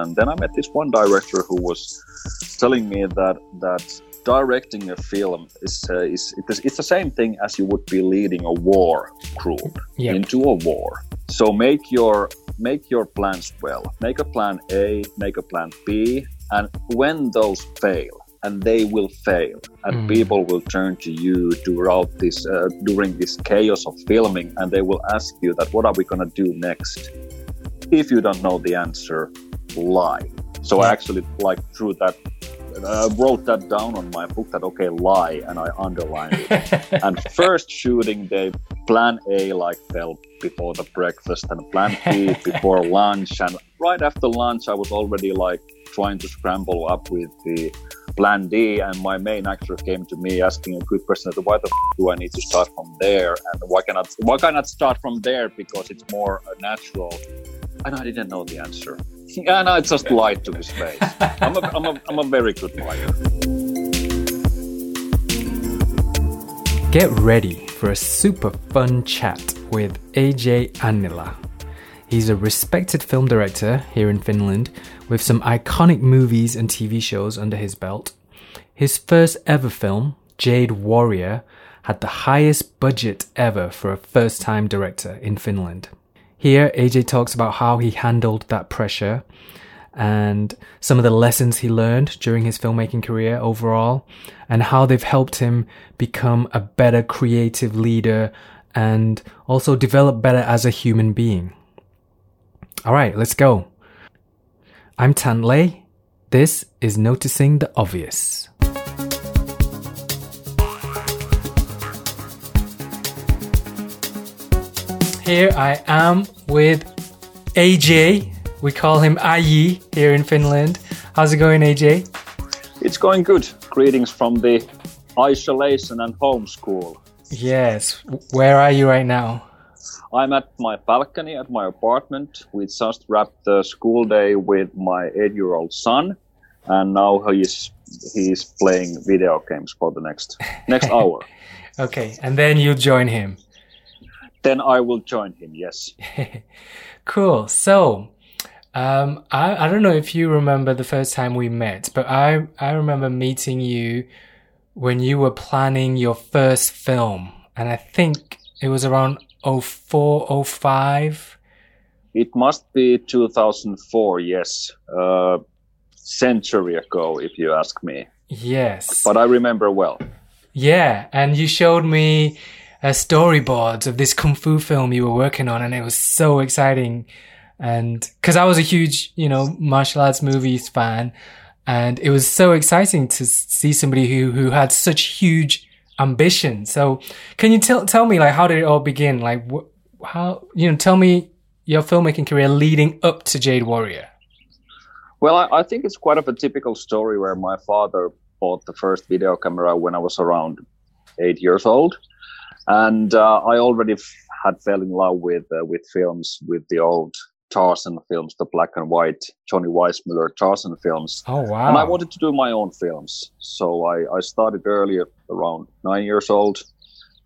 And then I met this one director who was telling me that that directing a film is, uh, is it's, it's the same thing as you would be leading a war group Yep. into a war. So make your make your plans well. Make a plan A, make a plan B, and when those fail, and they will fail, and Mm. people will turn to you throughout this uh, during this chaos of filming, and they will ask you that what are we gonna do next? If you don't know the answer, lie. So I actually like threw that. Uh, wrote that down on my book that okay lie and I underlined it. And first shooting day plan a like fell before the breakfast and plan b before lunch. And right after lunch i was already like trying to scramble up with the plan d and my main actor came to me asking a good question why the f- do i need to start from there? And why cannot why cannot start from there? Because it's more uh, natural. And i didn't know the answer and i just lied to his face i'm a, I'm a, I'm a very good liar Get ready for a super fun chat with AJ Annila. He's a respected film director here in Finland with some iconic movies and TV shows under his belt. His first ever film, Jade Warrior, had the highest budget ever for a first time director in Finland. Here, AJ talks about how he handled that pressure and some of the lessons he learned during his filmmaking career overall, and how they've helped him become a better creative leader and also develop better as a human being. All right, let's go. I'm Tan Lei. This is Noticing the Obvious. Here I am with AJ. We call him Ayi here in Finland. How's it going, AJ? It's going good. Greetings from the isolation and homeschool. Yes. Where are you right now? I'm at my balcony at my apartment. We just wrapped the school day with my eight-year-old son, and now he's he's playing video games for the next next hour. Okay, and then you join him. Then I will join him. Yes. Cool. So, um, I, I don't know if you remember the first time we met, but I, I remember meeting you when you were planning your first film. And I think it was around 04, 05. It must be 2004. Yes, uh, century ago, if you ask me. Yes. But I remember well. Yeah. And you showed me a storyboard of this kung fu film you were working on, and it was so exciting. And because I was a huge, you know, martial arts movies fan, and it was so exciting to see somebody who who had such huge ambition. So, can you tell tell me like how did it all begin? Like, wh- how you know, tell me your filmmaking career leading up to Jade Warrior. Well, I, I think it's quite of a typical story where my father bought the first video camera when I was around eight years old, and uh, I already f- had fell in love with uh, with films, with the old Tarzan films, the black and white Johnny Weissmuller Tarzan films. Oh wow! And I wanted to do my own films, so I, I started earlier, around nine years old.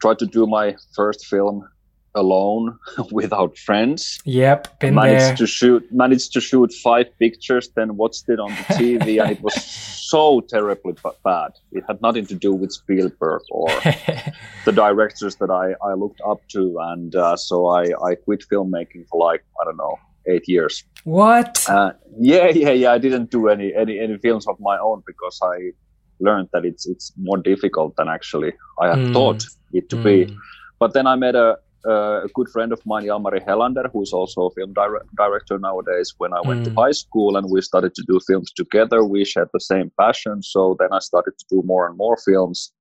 Tried to do my first film alone, without friends Yep, been managed there. to shoot managed to shoot five pictures then watched it on the tv and it was so terribly ba- bad it had nothing to do with spielberg or the directors that i, I looked up to and uh, so I, I quit filmmaking for like i don't know eight years what? uh, yeah yeah yeah i didn't do any, any any films of my own because i learned that it's it's more difficult than actually i had Mm. thought it to be Mm. but then I met a, a good friend of mine, Jalmari Helander, who's also a film dire- director nowadays. When I went to Mm. high school and we started to do films together, we shared the same passion. So then I started to do more and more films.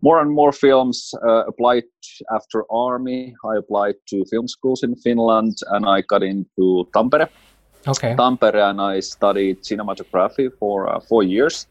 More and more films uh, applied after army. I applied to film schools in Finland and I got into Tampere. Okay. Tampere and I studied cinematography for uh, four years.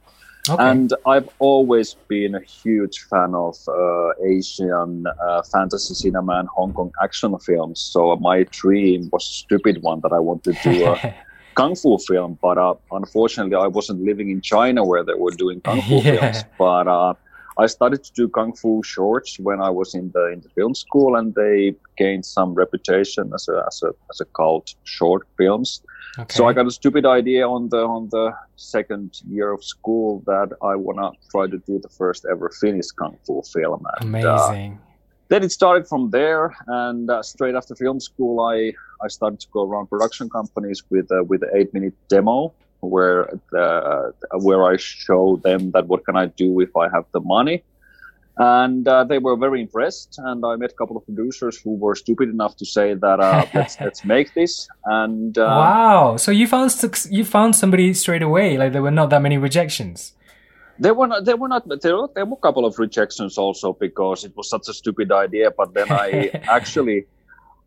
Okay. And I've always been a huge fan of uh, Asian uh, fantasy cinema and Hong Kong action films. So my dream was a stupid one that I wanted to do a kung fu film, but uh, unfortunately I wasn't living in China where they were doing kung fu Yeah. films. But uh, I started to do kung fu shorts when I was in the in the film school, and they gained some reputation as a as a as a cult short films. Okay. So I got a stupid idea on the on the second year of school that I wanna try to do the first ever Finnish kung fu film. And, uh, Amazing. then it started from there, and uh, straight after film school, I I started to go around production companies with uh, with an eight minute demo where the, where I show them that what can I do if I have the money. And uh, they were very impressed, and I met a couple of producers who were stupid enough to say that uh, let's let's make this. And uh, wow. So you found you found somebody straight away. Like there were not that many rejections. There were not, there were not there were, there were a couple of rejections also because it was such a stupid idea. But then I actually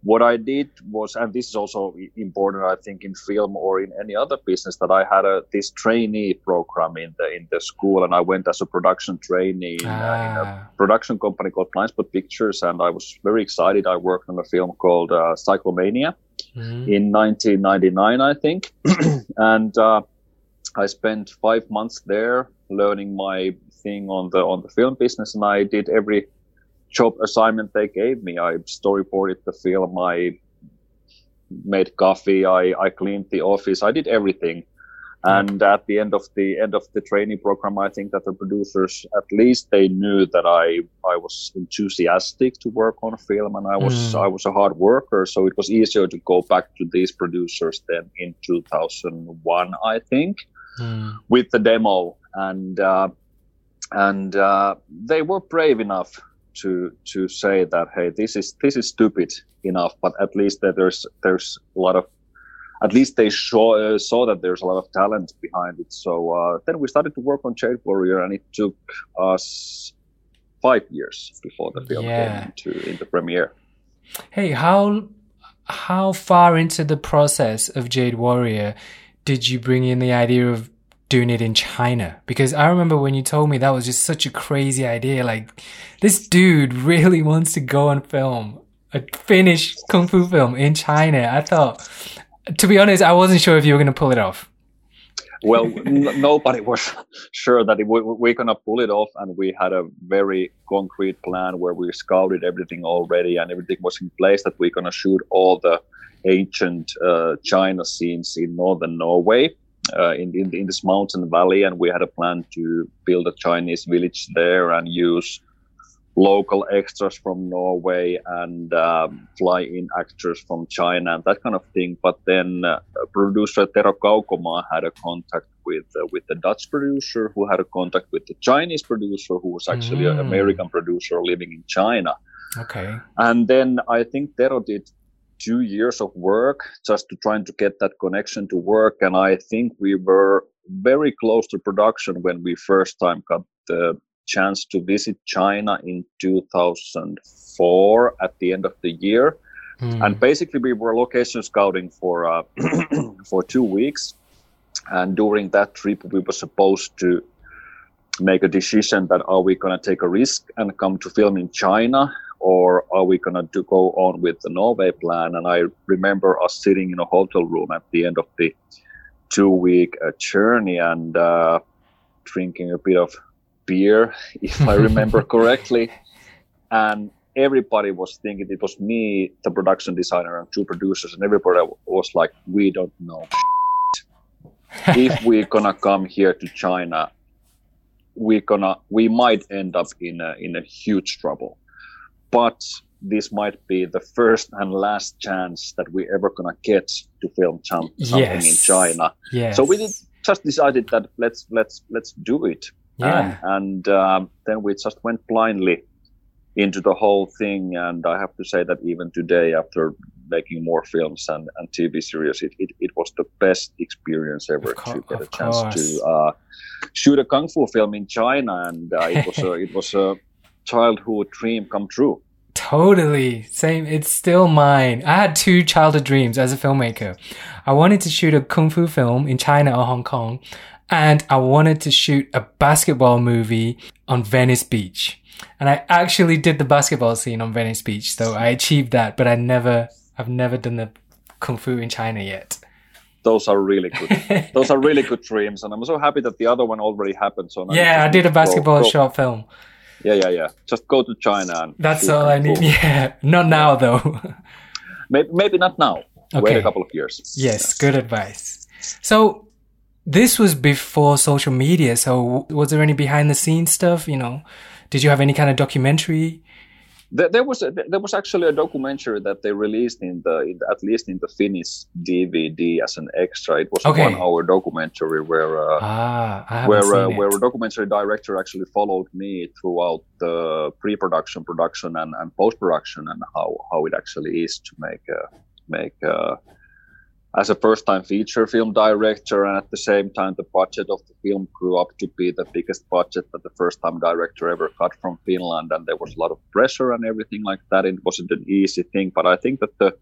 what I did was, and this is also important, I think, in film or in any other business, that I had a this trainee program in the in the school, and I went as a production trainee in, uh, in a Ah. production company called Blindspot Pictures, and I was very excited. I worked on a film called uh, Cyclomania Mhm. in 1999, I think, and uh, I spent five months there learning my thing on the on the film business, and I did every job assignment they gave me. I storyboarded the film, I made coffee, I, I cleaned the office, I did everything. And at the end of the end of the training program, I think that the producers, at least they knew that I I was enthusiastic to work on a film, and I was Mm. I was a hard worker, so it was easier to go back to these producers than in 2001, I think Mm. with the demo and uh, and uh, they were brave enough to to say that hey this is this is stupid enough but at least that there's there's a lot of at least they saw uh, saw that there's a lot of talent behind it so uh, then we started to work on Jade Warrior and it took us five years before the film Yeah. came in the premiere Hey, how how far into the process of Jade Warrior did you bring in the idea of doing it in China? Because I remember when you told me that was just such a crazy idea. Like, this dude really wants to go and film a Finnish kung fu film in China. I thought, to be honest, I wasn't sure if you were going to pull it off. well, n- nobody was sure that we, we're gonna pull it off, and we had a very concrete plan where we scouted everything already, and everything was in place that we're gonna shoot all the ancient uh, China scenes in northern Norway. Uh, in, in in this mountain valley, and we had a plan to build a Chinese village there and use local extras from Norway and um, fly in actors from China and that kind of thing. But then uh, producer Tero Kaukomaa had a contact with uh, with the Dutch producer, who had a contact with the Chinese producer, who was actually an Mm. American producer living in China. Okay. And then I think Tero did two years of work just to trying to get that connection to work. And I think we were very close to production when we first time got the chance to visit China in 2004 at the end of the year. Hmm. And basically, we were location scouting for uh, for two weeks. And during that trip, we were supposed to make a decision that are we going to take a risk and come to film in China, or are we going to go on with the Norway plan? And I remember us sitting in a hotel room at the end of the two-week uh, journey and uh, drinking a bit of beer, if I remember correctly. And everybody was thinking it was me, the production designer, and two producers, and everybody was like, "We don't know if we're gonna come here to China. We're gonna, we might end up in a in a huge trouble, but." This might be the first and last chance that we're ever gonna get to film some, something in China. yes. So we did, just decided that let's let's let's do it Yeah. and, and um, then we just went blindly into the whole thing and i have to say that even today after making more films and, and tv series it, it, it was the best experience ever cour- to get a chance course. to uh, shoot a kung fu film in china and uh, it was a it was a childhood dream come true Totally. Same. It's still mine. I had two childhood dreams as a filmmaker. I wanted to shoot a kung fu film in China or Hong Kong, and I wanted to shoot a basketball movie on Venice Beach. And I actually did the basketball scene on Venice Beach, so I achieved that, but I never, I've never done the kung fu in China yet. those are really good those are really good dreams and i'm so happy that the other one already happened so yeah, I did a to go- basketball go- short film. Yeah, yeah, yeah. Just go to China and. That's all I need. Yeah, not now though. maybe, maybe not now. Okay. Wait a couple of years. Yes, good advice. So this was before social media. So was there any behind the scenes stuff? You know, did you have any kind of documentary? There, there was a, there was actually a documentary that they released in the, in the, at least in the Finnish DVD as an extra. It was okay. a one hour documentary where uh, ah, where uh, where a documentary director actually followed me throughout the pre production, production, and, and post production, and how how it actually is to make uh, make uh, as a first time feature film director and at the same time the budget of the film grew up to be the biggest budget that the first time director ever got from finland and there was a lot of pressure and everything like that it wasn't an easy thing but i think that the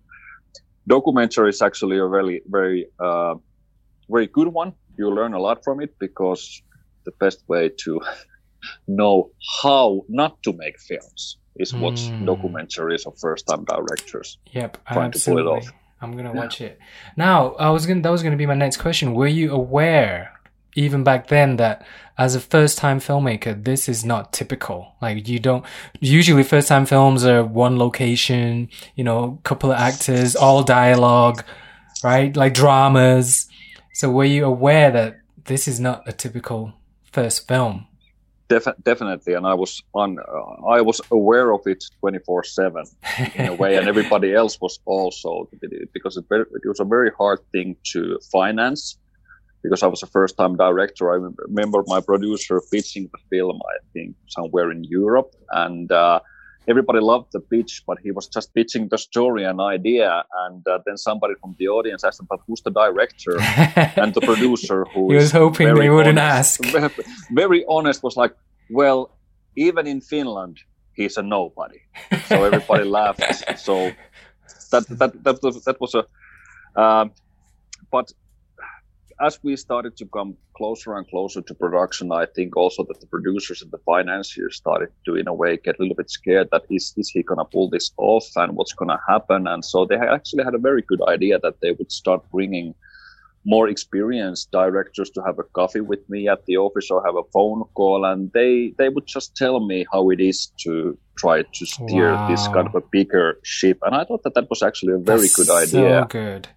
documentary is actually a very very uh, very good one you learn a lot from it because the best way to know how not to make films is watch mm. documentaries of first time directors yep trying absolutely. to pull it off I'm gonna yeah. watch it. Now, I was gonna that was gonna be my next question. Were you aware, even back then, that as a first time filmmaker, this is not typical. Like you don't usually first time films are one location, you know, couple of actors, all dialogue, right? Like dramas. So were you aware that this is not a typical first film? Def- definitely, and I was on. Uh, I was aware of it twenty four seven in a way, and everybody else was also because it, it, was a very hard thing to finance. Because I was a first time director, I remember my producer pitching the film. I think somewhere in Europe, and uh, everybody loved the pitch, but he was just pitching the story and idea. And uh, then somebody from the audience asked him, "But who's the director and the producer?" Who he was hoping they wouldn't honest, ask. Very honest was like, "Well, even in Finland, he's a nobody." So everybody laughed. So that that that was that was a. Um, but as we started to come closer and closer to production, I think also that the producers and the financiers started to, in a way, get a little bit scared that is, is he going to pull this off and what's going to happen? And so they actually had a very good idea that they would start bringing more experienced directors to have a coffee with me at the office or have a phone call and they they would just tell me how it is to try to steer wow. this kind of a bigger ship and i thought that that was actually a very That's good idea so good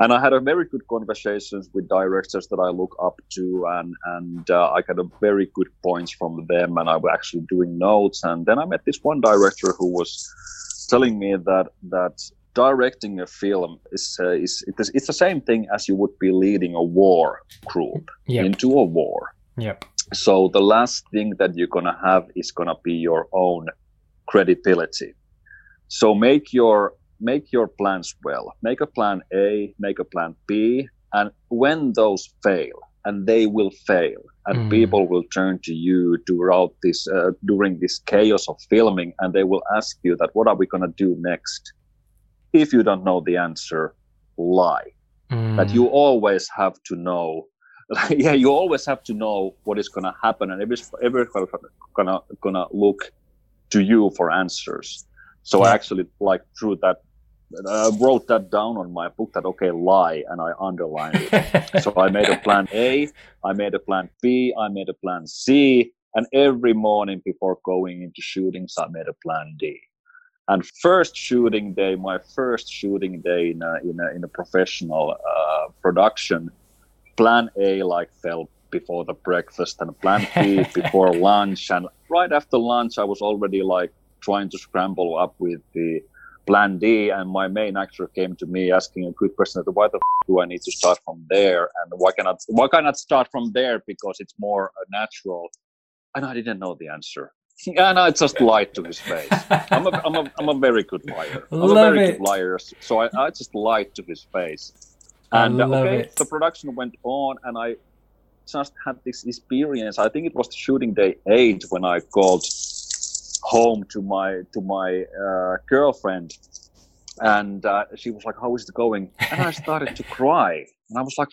and I had a very good conversations with directors that I look up to, and and uh, I got a very good points from them, and I was actually doing notes. And then I met this one director who was telling me that that directing a film is uh, is it is it's the same thing as you would be leading a war group yep. into a war. Yep. So the last thing that you're gonna have is gonna be your own credibility. So make your make your plans well. Make a plan A, make a plan B, and when those fail, and they will fail, and mm. people will turn to you throughout this uh, during this chaos of filming, and they will ask you that, "What are we gonna do next?" If you don't know the answer, lie. Mm. That you always have to know. Like, yeah, you always have to know what is gonna happen, and everybody's gonna gonna look to you for answers. So yeah. I actually like through that I wrote that down on my book that okay lie and I underlined it. so I made a plan A, I made a plan B, I made a plan C, and every morning before going into shootings I made a plan D. And first shooting day, my first shooting day in a in a, in a professional uh, production, plan A like fell before the breakfast and plan B before lunch and right after lunch I was already like trying to scramble up with the plan D, and my main actor came to me asking a good question: Why the f- do I need to start from there, and why cannot why cannot start from there because it's more natural? And I didn't know the answer. And I just lied to his face. I'm a, I'm a, I'm a very good liar. I'm love a very it. good liar. So I, I just lied to his face. And okay, it. the production went on, and I just had this experience. I think it was the shooting day eight when I called home to my to my uh, girlfriend, and uh, she was like, "How is it going?" And I started to cry, and I was like,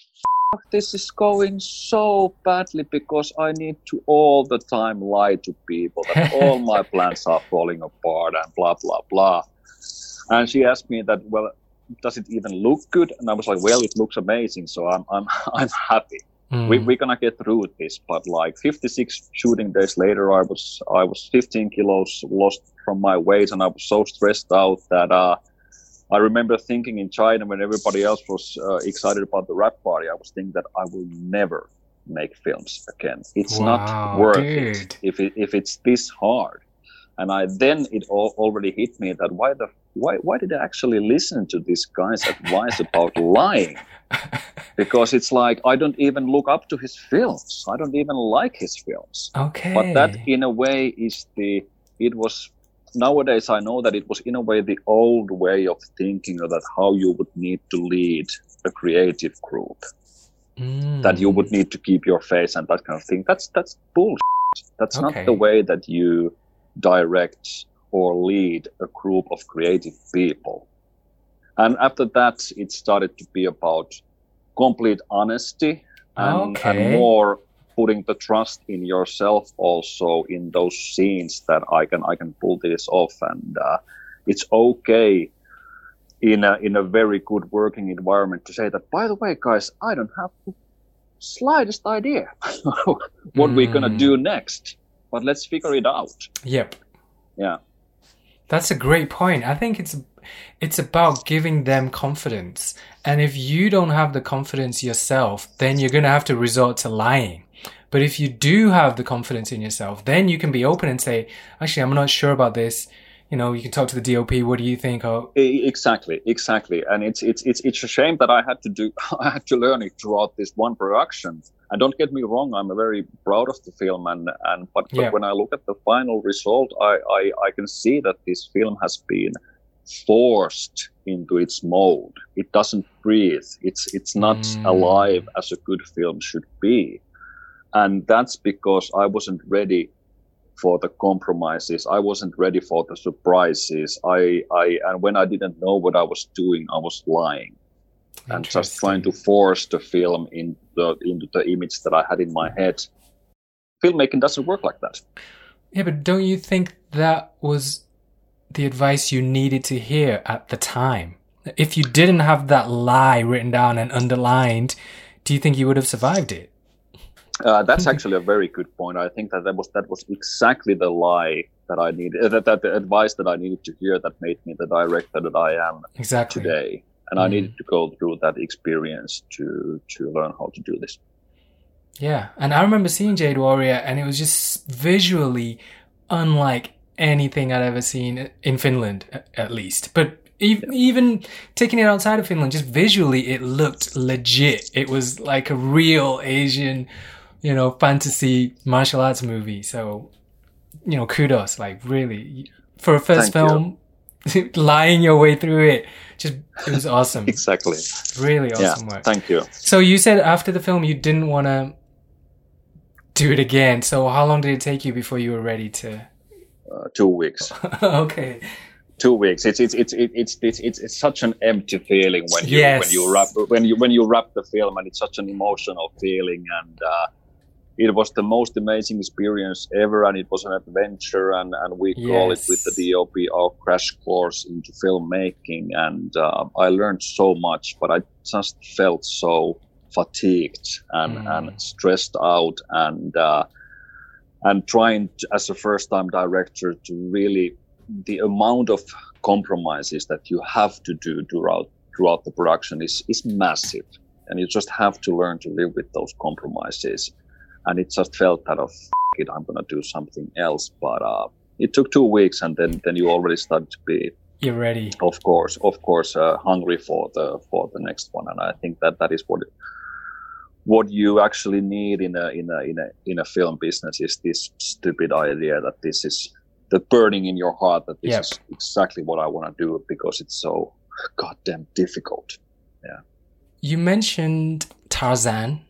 "This is going so badly because I need to all the time lie to people that all my plans are falling apart and blah blah blah." And she asked me that, "Well, does it even look good?" And I was like, "Well, it looks amazing, so I'm I'm I'm happy." Mm. we, we're gonna get through this but like 56 shooting days later i was i was 15 kilos lost from my weight and i was so stressed out that uh I remember thinking in China when everybody else was uh, excited about the wrap party, I was thinking that I will never make films again. It's wow, not worth dude. it if it if it's this hard. And I then it all, already hit me that why the why why did I actually listen to this guy's advice about lying? Because it's like I don't even look up to his films. I don't even like his films. Okay. But that in a way is the it was nowadays I know that it was in a way the old way of thinking that how you would need to lead a creative group. Mm. That you would need to keep your face and that kind of thing. That's that's bullshit. That's okay. not the way that you direct or lead a group of creative people. And after that, it started to be about complete honesty and, okay. and more putting the trust in yourself also in those scenes that I can I can pull this off and uh, it's okay in a in a very good working environment to say that by the way guys I don't have the slightest idea what mm. we're gonna do hmm. next but let's figure it out yep yeah that's a great point I think it's it's about giving them confidence and if you don't have the confidence yourself then you're gonna have to resort to lying but if you do have the confidence in yourself, then you can be open and say, actually, I'm not sure about this. You know, you can talk to the DOP. What do you think? Oh, exactly, exactly. And it's it's it's it's a shame that I had to do I had to learn it throughout this one production. And don't get me wrong, I'm very proud of the film. And and but, yeah. but when I look at the final result, I, I I can see that this film has been forced into its mold. It doesn't breathe. It's it's not mm. alive as a good film should be and that's because I wasn't ready for the compromises. I wasn't ready for the surprises. I, I, and when I didn't know what I was doing, I was lying and just trying to force the film in the, into the image that I had in my head. Filmmaking doesn't work like that. Yeah, but don't you think that was the advice you needed to hear at the time? If you didn't have that lie written down and underlined, do you think you would have survived it? Uh, that's actually a very good point. I think that that was that was exactly the lie that I needed, uh, that, that the advice that I needed to hear that made me the director that I am exactly today. And mm. I needed to go through that experience to to learn how to do this. Yeah, and I remember seeing Jade Warrior, and it was just visually unlike anything I'd ever seen in Finland, at least. But even, even taking it outside of Finland, just visually, it looked legit. It was like a real Asian you know, fantasy martial arts movie. So, you know, kudos, like really for a first Thank film, lying your way through it, just it was awesome. exactly. Really awesome yeah, work. Thank you. So you said after the film you didn't want to do it again. So how long did it take you before you were ready to? Uh, two weeks. okay. Two weeks. It's it's it's it's it's it's, it's such an empty feeling when you yes. when you wrap when you when you wrap the film and it's such an emotional feeling and. Uh, it was the most amazing experience ever and it was an adventure and, and we yes. call it with the dop our crash course into filmmaking and uh, i learned so much but i just felt so fatigued and, mm. and stressed out and uh, and trying to, as a first time director to really the amount of compromises that you have to do throughout throughout the production is is massive and you just have to learn to live with those compromises and it just felt that of it, I'm gonna do something else. But uh, it took two weeks, and then then you already started to be you're ready. Of course, of course, uh, hungry for the for the next one, and I think that that is what what you actually need in a in a in a in a film business is this stupid idea that this is the burning in your heart that this yep. is exactly what I want to do because it's so goddamn difficult. Yeah. You mentioned Tarzan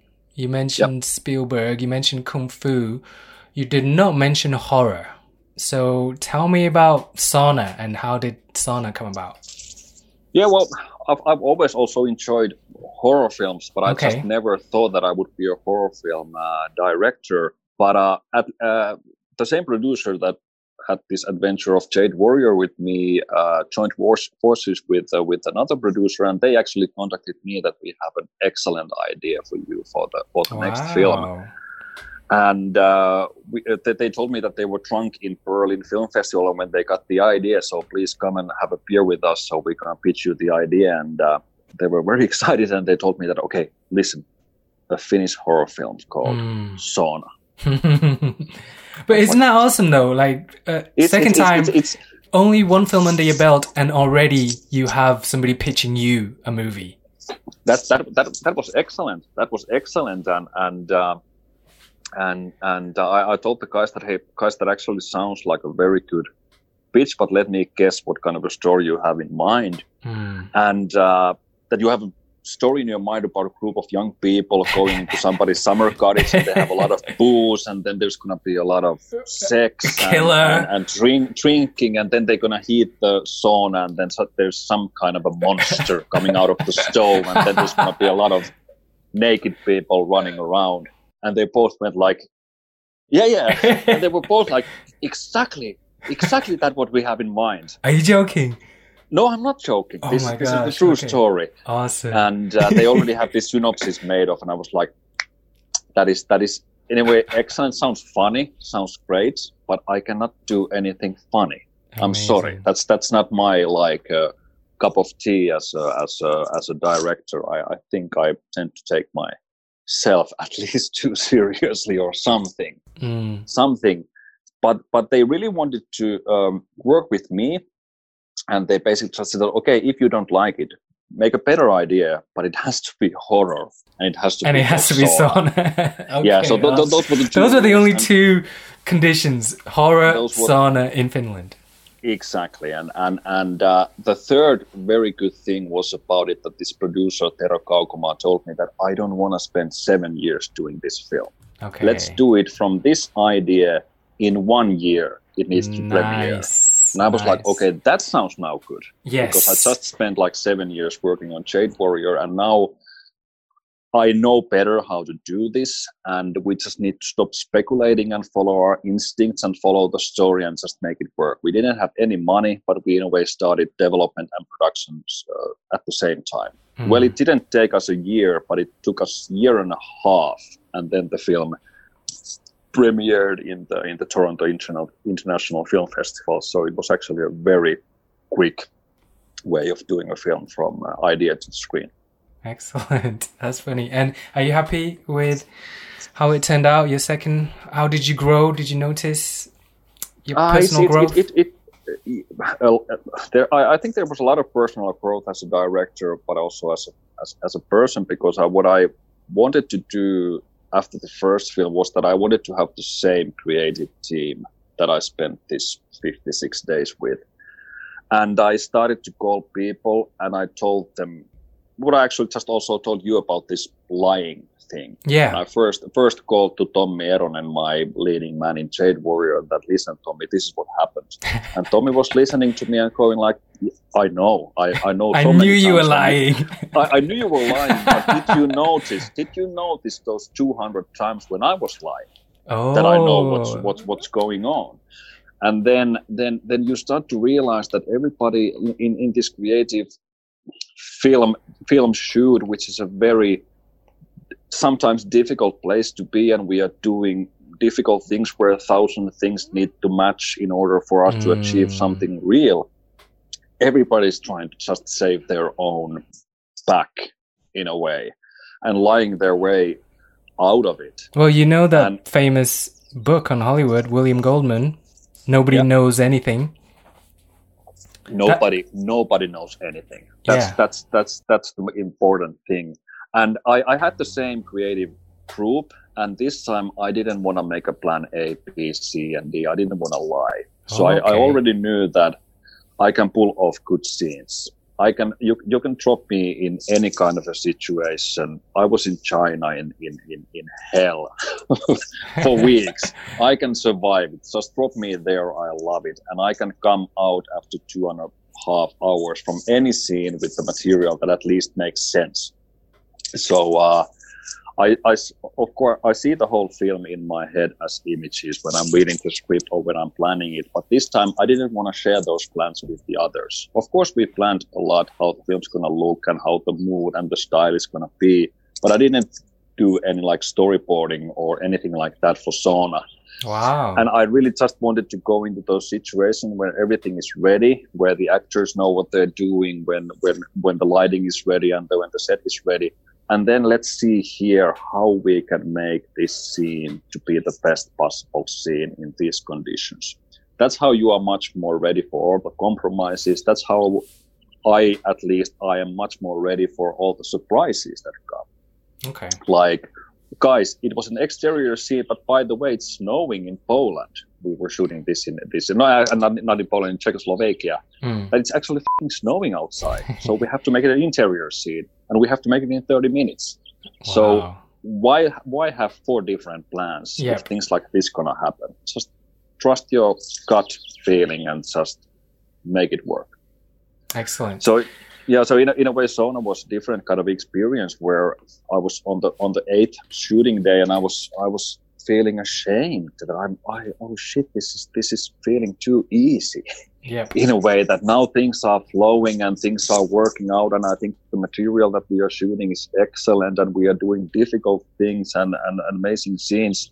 you mentioned yep. Spielberg, you mentioned Kung Fu. You did not mention horror. So tell me about Sauna and how did Sauna come about? Yeah, well, I've, I've always also enjoyed horror films, but I okay. just never thought that I would be a horror film uh, director. But uh, at uh, the same producer that had this adventure of Jade Warrior with me, uh, joint forces with uh, with another producer, and they actually contacted me that we have an excellent idea for you for the for the wow. next film. And uh, we, uh, they told me that they were drunk in Berlin Film Festival, and when they got the idea, so please come and have a beer with us, so we can pitch you the idea. And uh, they were very excited, and they told me that okay, listen, a Finnish horror film called mm. Sauna. but isn't that awesome though? Like uh, it's, second it's, time, it's, it's, only one film under your belt, and already you have somebody pitching you a movie. That that that that was excellent. That was excellent, and and. Uh, and and uh, I, I, told the guys that hey guys that actually sounds like a very good pitch but let me guess what kind of a story you have in mind mm. and uh, that you have story in your mind about a group of young people going into somebody's summer cottage and they have a lot of booze and then there's gonna be a lot of sex and, and, and drink, drinking and then they're gonna heat the sauna and then so there's some kind of a monster coming out of the stove and then there's gonna be a lot of naked people running around. And they both went like yeah yeah. And they were both like exactly exactly that what we have in mind. Are you joking no, I'm not joking. Oh this, my this is the true okay. story. Awesome. And uh, they already have this synopsis made of, and I was like, that is that is in a way excellent. Sounds funny, sounds great, but I cannot do anything funny. Amazing. I'm sorry. That's that's not my like uh, cup of tea as a, as a, as a director. I, I think I tend to take myself at least too seriously or something, mm. something. But but they really wanted to um, work with me and they basically just said, okay, if you don't like it, make a better idea, but it has to be horror and it has to and be it has to be sauna. okay, yeah, so th- th- those were the two. Those are the only two conditions: horror, were, sauna in Finland. Exactly, and and and uh, the third very good thing was about it that this producer Tero Kaukomaa told me that I don't want to spend seven years doing this film. Okay, let's do it from this idea in one year. It needs to nice. premiere and I was nice. like, okay, that sounds now good. Yes. Because I just spent like seven years working on Jade Warrior, and now I know better how to do this. And we just need to stop speculating and follow our instincts and follow the story and just make it work. We didn't have any money, but we in a way started development and productions uh, at the same time. Mm. Well, it didn't take us a year, but it took us a year and a half. And then the film premiered in the in the Toronto International International Film Festival. So it was actually a very quick way of doing a film from uh, idea to screen. Excellent. That's funny. And are you happy with how it turned out? Your second, how did you grow? Did you notice your uh, personal growth? It, it, it, uh, there, I, I, think there was a lot of personal growth as a director, but also as a, as, as a person, because I, what I wanted to do after the first film was that I wanted to have the same creative team that I spent this 56 days with. And I started to call people and I told them what I actually just also told you about this lying thing. Yeah. I first first called to Tommi Eronen, my leading man in Jade Warrior, that listen, Tommi, this is what happened. and Tommi was listening to me and going like, I know, I, I know. I knew you were lying. I, I, knew you were lying, but did you notice? Did you notice those 200 times when I was lying? Oh. That I know what's oh. what's what's going on, and then then then you start to realize that everybody in in this creative film film shoot, which is a very sometimes difficult place to be, and we are doing difficult things where a thousand things need to match in order for us mm. to achieve mm. something real everybody's trying to just save their own back in a way and lying their way out of it. Well, you know that and, famous book on Hollywood, William Goldman, Nobody yeah. Knows Anything. Nobody that, nobody knows anything. That's yeah. that's that's that's the important thing. And I, I had the same creative group and this time I didn't want to make a plan A, B, C, and D. I didn't want to lie. So okay. I, I already knew that I can pull off good scenes. I can you you can drop me in any kind of a situation. I was in China in in in, in hell for weeks. I can survive it. Just drop me there. I love it, and I can come out after two and a half hours from any scene with the material that at least makes sense. So uh, I, I, of course, I see the whole film in my head as images when I'm reading the script or when I'm planning it. But this time, I didn't want to share those plans with the others. Of course, we planned a lot how the film's going to look and how the mood and the style is going to be. But I didn't do any like storyboarding or anything like that for Sauna. Wow. And I really just wanted to go into those situations where everything is ready, where the actors know what they're doing, when when when the lighting is ready and when the set is ready. And then let's see here how we can make this scene to be the best possible scene in these conditions. That's how you are much more ready for all the compromises. That's how I, at least, I am much more ready for all the surprises that come. Okay. Like guys, it was an exterior scene, but by the way, it's snowing in Poland. We were shooting this in this, no, uh, not, not in Poland, in Czechoslovakia. Mm. But it's actually snowing outside, so we have to make it an interior scene, and we have to make it in 30 minutes. Wow. So why why have four different plans Yep. if things like this gonna happen? Just trust your gut feeling and just make it work. Excellent. So yeah, so in a, in a way, Sauna was a different kind of experience where I was on the on the eighth shooting day, and I was I was feeling ashamed that I'm I oh shit this is this is feeling too easy yeah. in a way that now things are flowing and things are working out, and I think the material that we are shooting is excellent, and we are doing difficult things and and, and amazing scenes.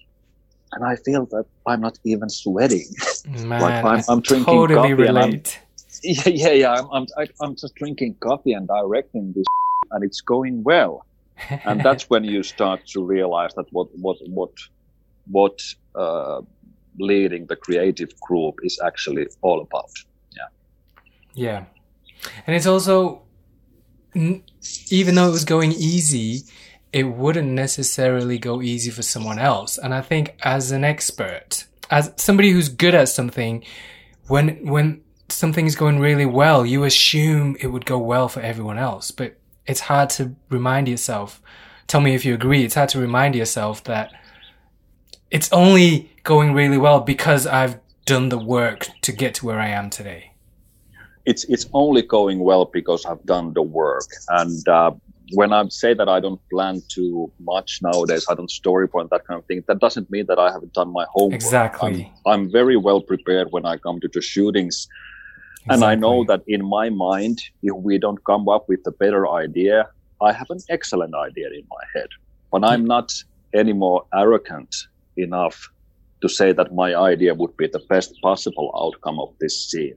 And I feel that I'm not even sweating. Man, Like, I'm- I I'm drinking totally coffee relate. yeah, yeah, yeah. I'm, I'm, I- I'm just drinking coffee and directing this, and it's going well. And that's when you start to realize that what, what, what, what uh, leading the creative group is actually all about. Yeah. Yeah. And it's also, even though it was going easy, it wouldn't necessarily go easy for someone else. And I think as an expert, as somebody who's good at something, when, when something is going really well, you assume it would go well for everyone else. But it's hard to remind yourself, tell me if you agree, it's hard to remind yourself that it's only going really well because I've done the work to get to where I am today. It's it's only going well because I've done the work. And uh, when I say that I don't plan too much nowadays, I don't storyboard that kind of thing. That doesn't mean that I haven't done my homework. Exactly. I'm, I'm very well prepared when I come to the shootings. And I know that in my mind, if we don't come up with a better idea, I have an excellent idea in my head. But I'm not any more arrogant enough to say that my idea would be the best possible outcome of this scene.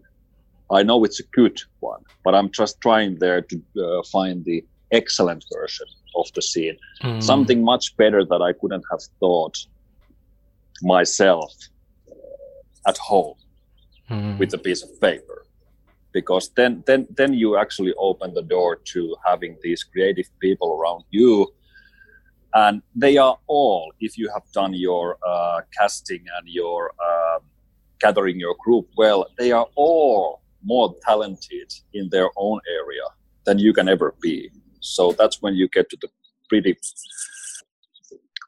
I know it's a good one, but I'm just trying there to uh, find the excellent version of the scene. Mm. Something much better that I couldn't have thought myself uh, at home Mm. with a piece of paper because then then then you actually open the door to having these creative people around you and they are all if you have done your uh, casting and your uh, gathering your group well they are all more talented in their own area than you can ever be so that's when you get to the pretty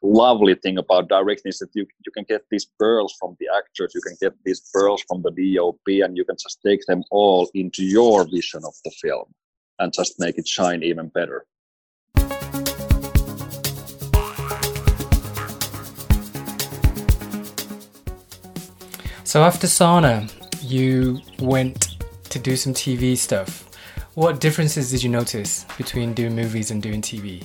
lovely thing about directing is that you, you can get these pearls from the actors, you can get these pearls from the DOP, and you can just take them all into your vision of the film and just make it shine even better. So after sauna, you went to do some TV stuff. What differences did you notice between doing movies and doing TV?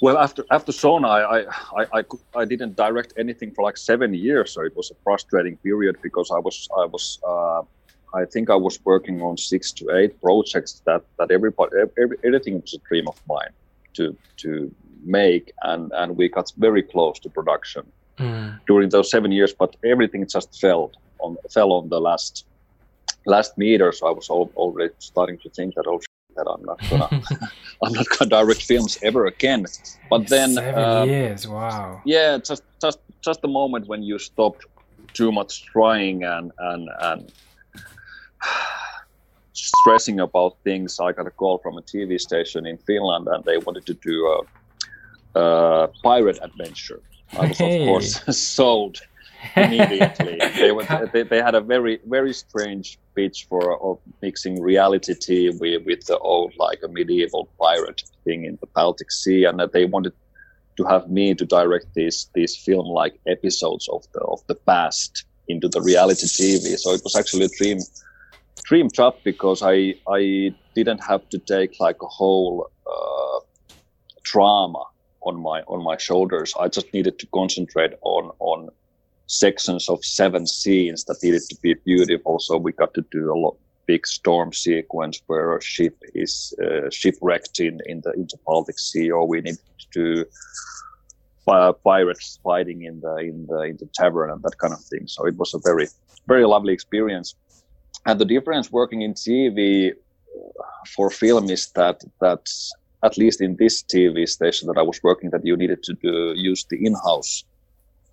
Well, after after Sauna, I, I, I, I didn't direct anything for like seven years, so it was a frustrating period because I was I was uh, I think I was working on six to eight projects that that everybody every, everything was a dream of mine to to make, and and we got very close to production Mm. during those seven years, but everything just fell on fell on the last last meter. So I was al- already starting to think that oh that I'm not gonna I'm not gonna direct films ever again. But then seven uh, years, wow. yeah, just just just the moment when you stopped too much trying and and and stressing about things. I got a call from a TV station in Finland, and they wanted to do a, a pirate adventure. I was Hey. of course sold immediately. they, were, they they had a very very strange pitch for of mixing reality TV with, with the old like a medieval pirate thing in the Baltic Sea, and that they wanted to have me to direct these these film like episodes of the of the past into the reality TV. So it was actually a dream dream job because I I didn't have to take like a whole uh, drama on my on my shoulders. I just needed to concentrate on on sections of seven scenes that needed to be beautiful. So we got to do a lot big storm sequence where a ship is uh, shipwrecked in, in the in Baltic Sea, or we need to do uh, pirates fighting in the in the in the tavern and that kind of thing. So it was a very very lovely experience. And the difference working in TV for film is that that at least in this TV station that I was working, that you needed to do, use the in-house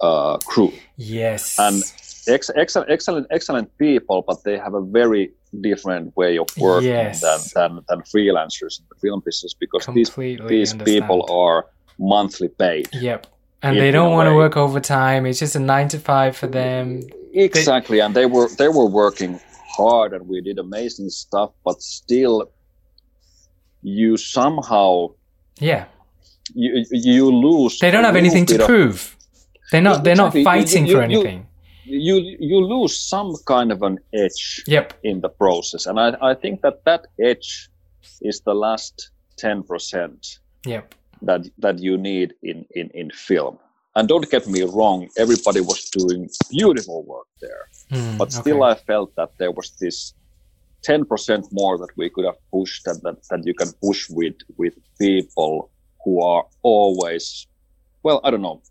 uh, crew. Yes. And ex- excellent, excellent, excellent people, but they have a very different way of working Yes. than, than than freelancers in the film business because Completely these these understand. people are monthly paid. Yep. And they don't want to work overtime. It's just a nine to five for them. Exactly, and they were they were working hard, and we did amazing stuff. But still, you somehow Yeah. you you lose. They don't have anything to bit of- prove. They're not. They're not Exactly. You- fighting you- for you- anything. You you lose some kind of an edge Yep. in the process, and I I think that that edge is the last ten percent Yep. that that you need in in in film. And don't get me wrong, everybody was doing beautiful work there. Mm, but still okay. i felt that there was this 10% more that we could have pushed and that, that you can push with with people who are always well i don't know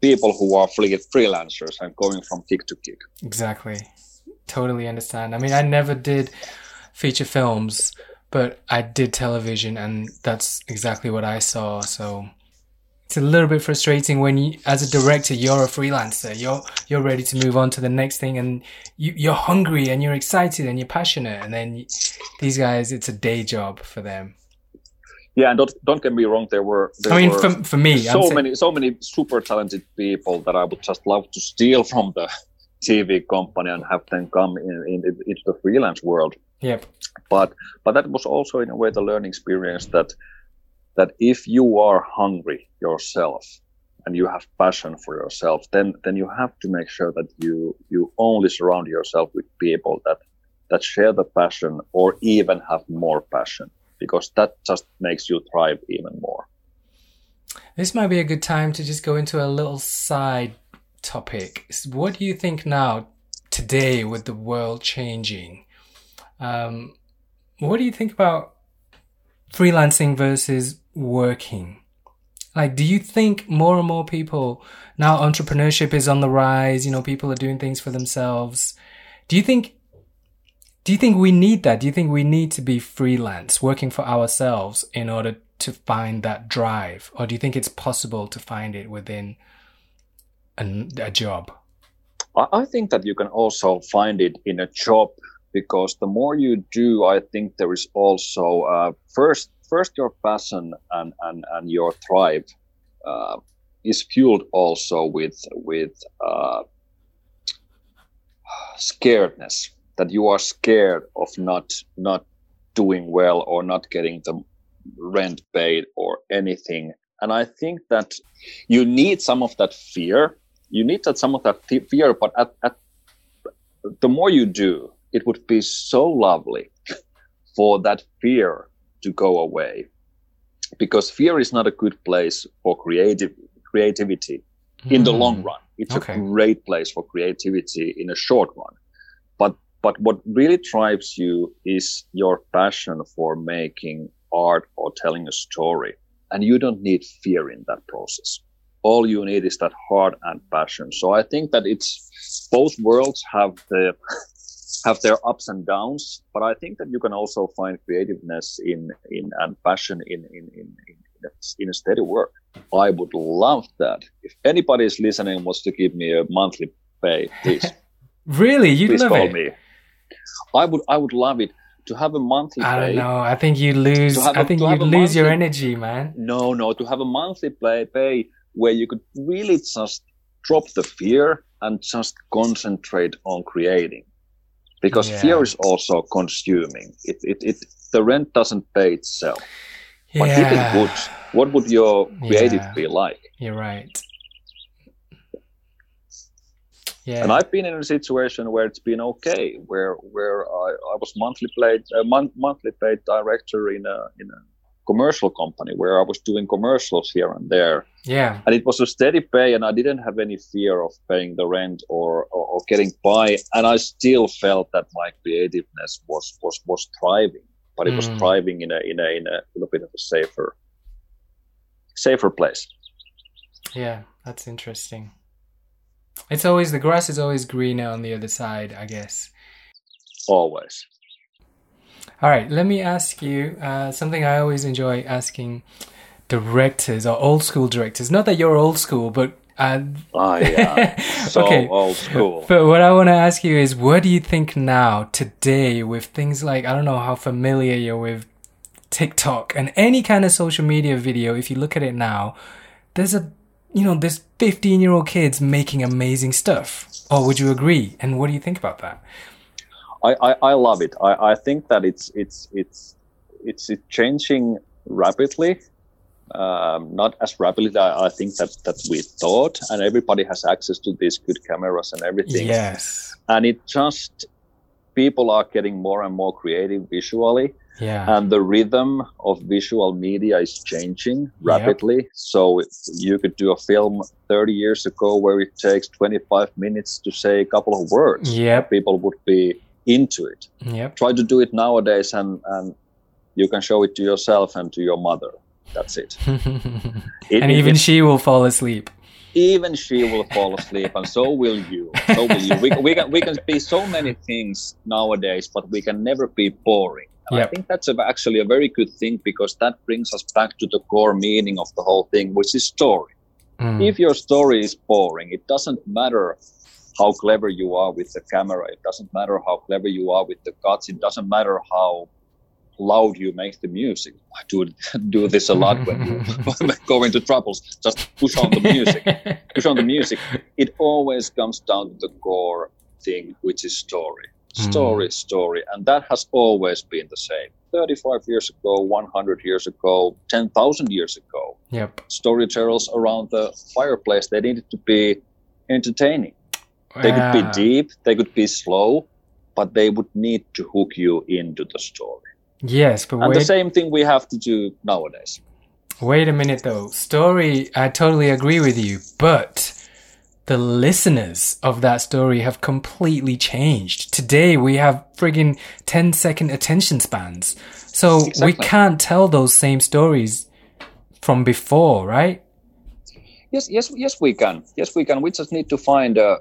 people who are free, freelancers and going from gig to gig Exactly. Totally understand. I mean, I never did feature films, but I did television, and that's exactly what I saw. So it's a little bit frustrating when you, as a director, you're a freelancer. You're you're ready to move on to the next thing, and you, you're hungry and you're excited and you're passionate, and then you, these guys, it's a day job for them. yeah and don't, don't get me wrong there were there I mean, were for, for me, so saying- many so many super talented people that i would just love to steal from the tv company and have them come in, in into the freelance world Yep. but but that was also in a way the learning experience that that if you are hungry yourself and you have passion for yourself then then you have to make sure that you you only surround yourself with people that that share the passion or even have more passion because that just makes you thrive even more This might be a good time to just go into a little side topic. What do you think now, today, with the world changing? Um, what do you think about freelancing versus working? Like, do you think more and more people now entrepreneurship is on the rise? You know, people are doing things for themselves. Do you think? Do you think we need that? Do you think we need to be freelance, working for ourselves in order to find that drive? Or do you think it's possible to find it within an, a job? I think that you can also find it in a job because the more you do, I think there is also uh, first first your passion and and, and your thrive uh, is fueled also with with uh, scaredness that you are scared of not not doing well or not getting the rent paid or anything. And i think that you need some of that fear. You need that some of that fe- fear but at, at the more you do it would be so lovely for that fear to go away. Because fear is not a good place for creative creativity in the long Mm. run. It's Okay. a great place for creativity in a short run. But but what really drives you is your passion for making art or telling a story. And you don't need fear in that process. All you need is that heart and passion. So i think that it's both worlds have the have their ups and downs but i think that you can also find creativeness in in and passion in in in, in, in a steady work i would love that if anybody is listening wants to give me a monthly pay please Really? You'd please love call it? me i would i would love it to have a monthly I don't know. I think you lose. Have I a- think you'd a lose your energy, man. no no to have a monthly play pay where you could really just drop the fear and just concentrate on creating because Yeah. fear is also consuming it, it, it the rent doesn't pay itself Yeah. but if it would what would your creative Yeah. be like? You're right. Yeah. And I've been in a situation where it's been okay, where where I, I was monthly paid a uh, month, monthly paid director in a in a commercial company where I was doing commercials here and there, yeah. and it was a steady pay, and I didn't have any fear of paying the rent or or, or getting by, and I still felt that my creativeness was was was thriving, but it was Mm. thriving in a in a in a little bit of a safer safer place. Yeah. That's interesting. It's always the grass is always greener on the other side, I guess. Always. All right, let me ask you uh, something I always enjoy asking directors or old school directors. Not that you're old school, but uh, Ah, yeah. So Okay. old school. But what I want to ask you is, what do you think now, today, with things like, I don't know how familiar you're with TikTok and any kind of social media video, if you look at it now, there's a, you know, there's 15 year old kids making amazing stuff. Or would you agree? And what do you think about that? I, I, I love it. I, I think that it's it's it's it's changing rapidly. Um, not as rapidly that I think that that we thought, and everybody has access to these good cameras and everything. Yes. And it just people are getting more and more creative visually, Yeah. and the rhythm of visual media is changing rapidly. So you could do a film 30 years ago where it takes 25 minutes to say a couple of words. Yep. People would be into it. Yep. try to do it nowadays and and you can show it to yourself and to your mother. That's it, It- and even it- she will fall asleep. even she will fall asleep and so will you. So will you. We, we can we can be so many things nowadays but we can never be boring. And i think that's a, actually a very good thing because that brings us back to the core meaning of the whole thing which is story. Mm. if your story is boring it doesn't matter how clever you are with the camera it doesn't matter how clever you are with the cuts it doesn't matter how loud you make the music. I do do this a lot when you go into troubles just push on the music. Push on the music. It always comes down to the core thing which is story. Hmm. Story story. And that has always been the same. 35 years ago 100 years ago 10000 years ago yep. storytellers around the fireplace they needed to be entertaining they could be deep they could be slow but they would need to hook you into the story Yes, but and the same thing we have to do nowadays wait a minute though. Story, I totally agree with you, but the listeners of that story have completely changed. Today we have friggin' 10 second attention spans. So we can't tell those same stories from before, right? yes yes yes we can yes we can we just need to find a,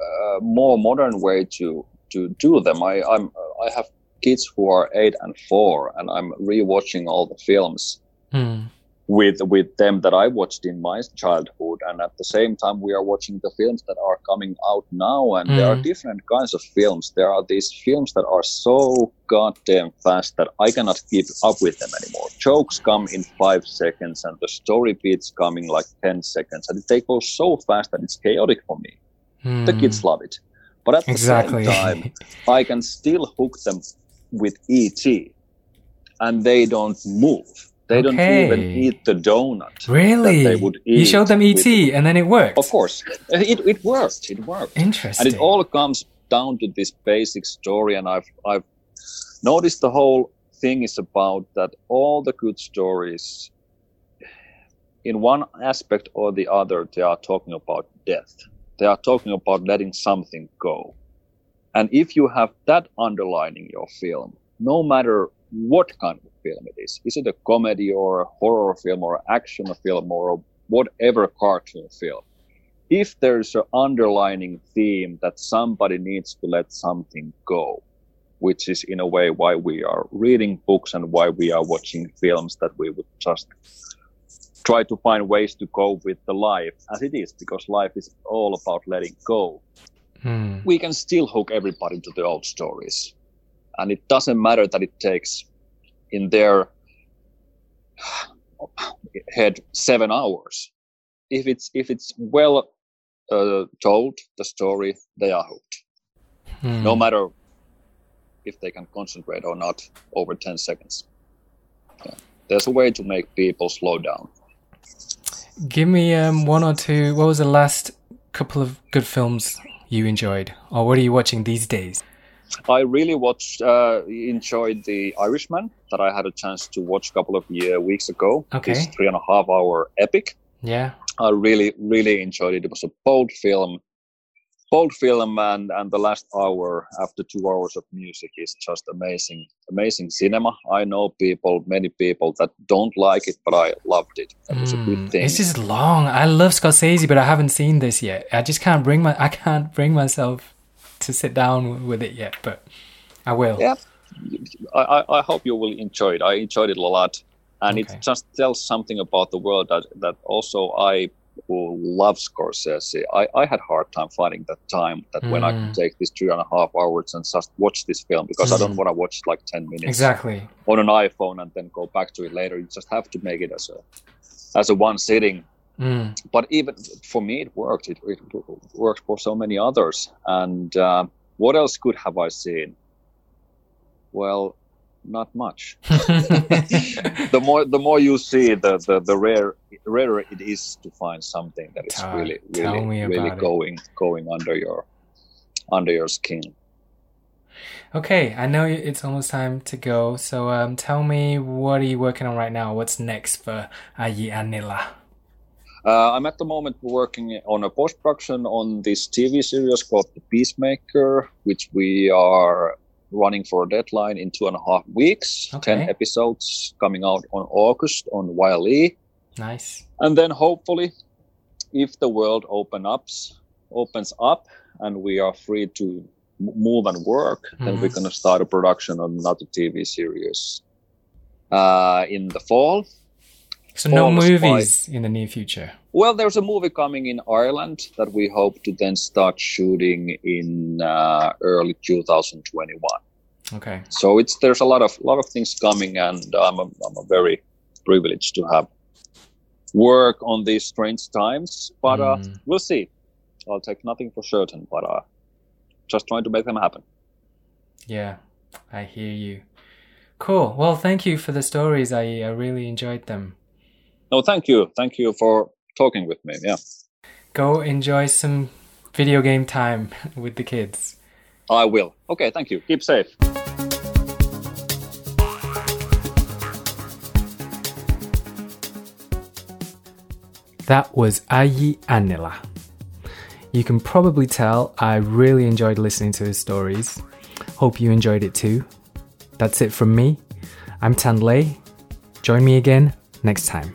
a more modern way to to do them i i'm i have kids who are eight and four and i'm rewatching all the films Hmm. with with them that I watched in my childhood, and at the same time we are watching the films that are coming out now, and there are Mm. different kinds of films. There are these films that are so goddamn fast that I cannot keep up with them anymore. Jokes come in five seconds, and the story beats coming like ten seconds, and they go so fast that it's chaotic for me. The Hmm. kids love it, but at the same time, I can still hook them with ET, and they don't move. They don't even eat the donut. really? they would eat you showed them ET with- and then it worked. Of course, it, it worked. It worked, Interesting. and it all comes down to this basic story. And I've I've noticed the whole thing is about that all the good stories, in one aspect or the other, they are talking about death. They are talking about letting something go. And if you have that underlining your film, no matter what kind of film it is, is it a comedy or a horror film or action film or whatever cartoon film, if there's an underlining theme that somebody needs to let something go, which is in a way why we are reading books and why we are watching films that we would just try to find ways to go with the life as it is, because life is all about letting go Hmm. we can still hook everybody to the old stories. And it doesn't matter that it takes in their head seven hours. If it's if it's well uh, told the story, they are hooked. Hmm. No matter if they can concentrate or not over ten seconds. Yeah. there's a way to make people slow down. Give me um, one or two. What was the last couple of good films you enjoyed, or what are you watching these days? I really watched, uh, enjoyed the Irishman that I had a chance to watch a couple of year, weeks ago. Okay. This three and a half hour epic. Yeah. I really, really enjoyed it. It was a bold film, bold film, and and the last hour after two hours of music is just amazing, amazing cinema. I know people, many people that don't like it, but I loved it. It was a good Mm, thing. It's just long. I love Scorsese, but I haven't seen this yet. I just can't bring my I can't bring myself to sit down with it yet, but I will. yeah, I, I, I hope you will enjoy it. I enjoyed it a lot, and Okay. it just tells something about the world that that also I who love Scorsese. I, I had hard time finding that time that when I Mm. could take these three and a half hours and just watch this film because I don't Mm. want to watch like ten minutes Exactly. on an iPhone and then go back to it later. You just have to make it as a as a one sitting. Mm. But even for me, it worked. It, it worked for so many others. And uh, what else could have I seen? Well, not much. the more the more you see, the the, the rare rarer it is to find something that is Tell- really really really about it. going going under your under your skin. okay, I know it's almost time to go. So um, tell me, what are you working on right now? What's next for AJ Annila? Uh, I'm at the moment working on a post production on this TV series called The Peacemaker, which we are running for a deadline in two and a half weeks. Okay. Ten episodes coming out on August on YLE, Nice. and then hopefully, if the world open ups opens up and we are free to move and work, then Mhm. we're gonna start a production on another TV series uh, in the fall. So no movies in the near future. Well, there's a movie coming in Ireland that we hope to then start shooting in uh, early 2021. Okay. So it's there's a lot of lot of things coming, and I'm a, I'm a very privileged to have work on these strange times. But uh, Mm. we'll see. I'll take nothing for certain, but uh, just trying to make them happen. Yeah, I hear you. Cool. Well, thank you for the stories. I I really enjoyed them. No, thank you, thank you for talking with me. Yeah, Go enjoy some video game time with the kids. I will. Okay, thank you. Keep safe. That was AJ Annila. You can probably tell I really enjoyed listening to his stories. Hope you enjoyed it too. That's it from me. I'm Tan Lei. Join me again next time.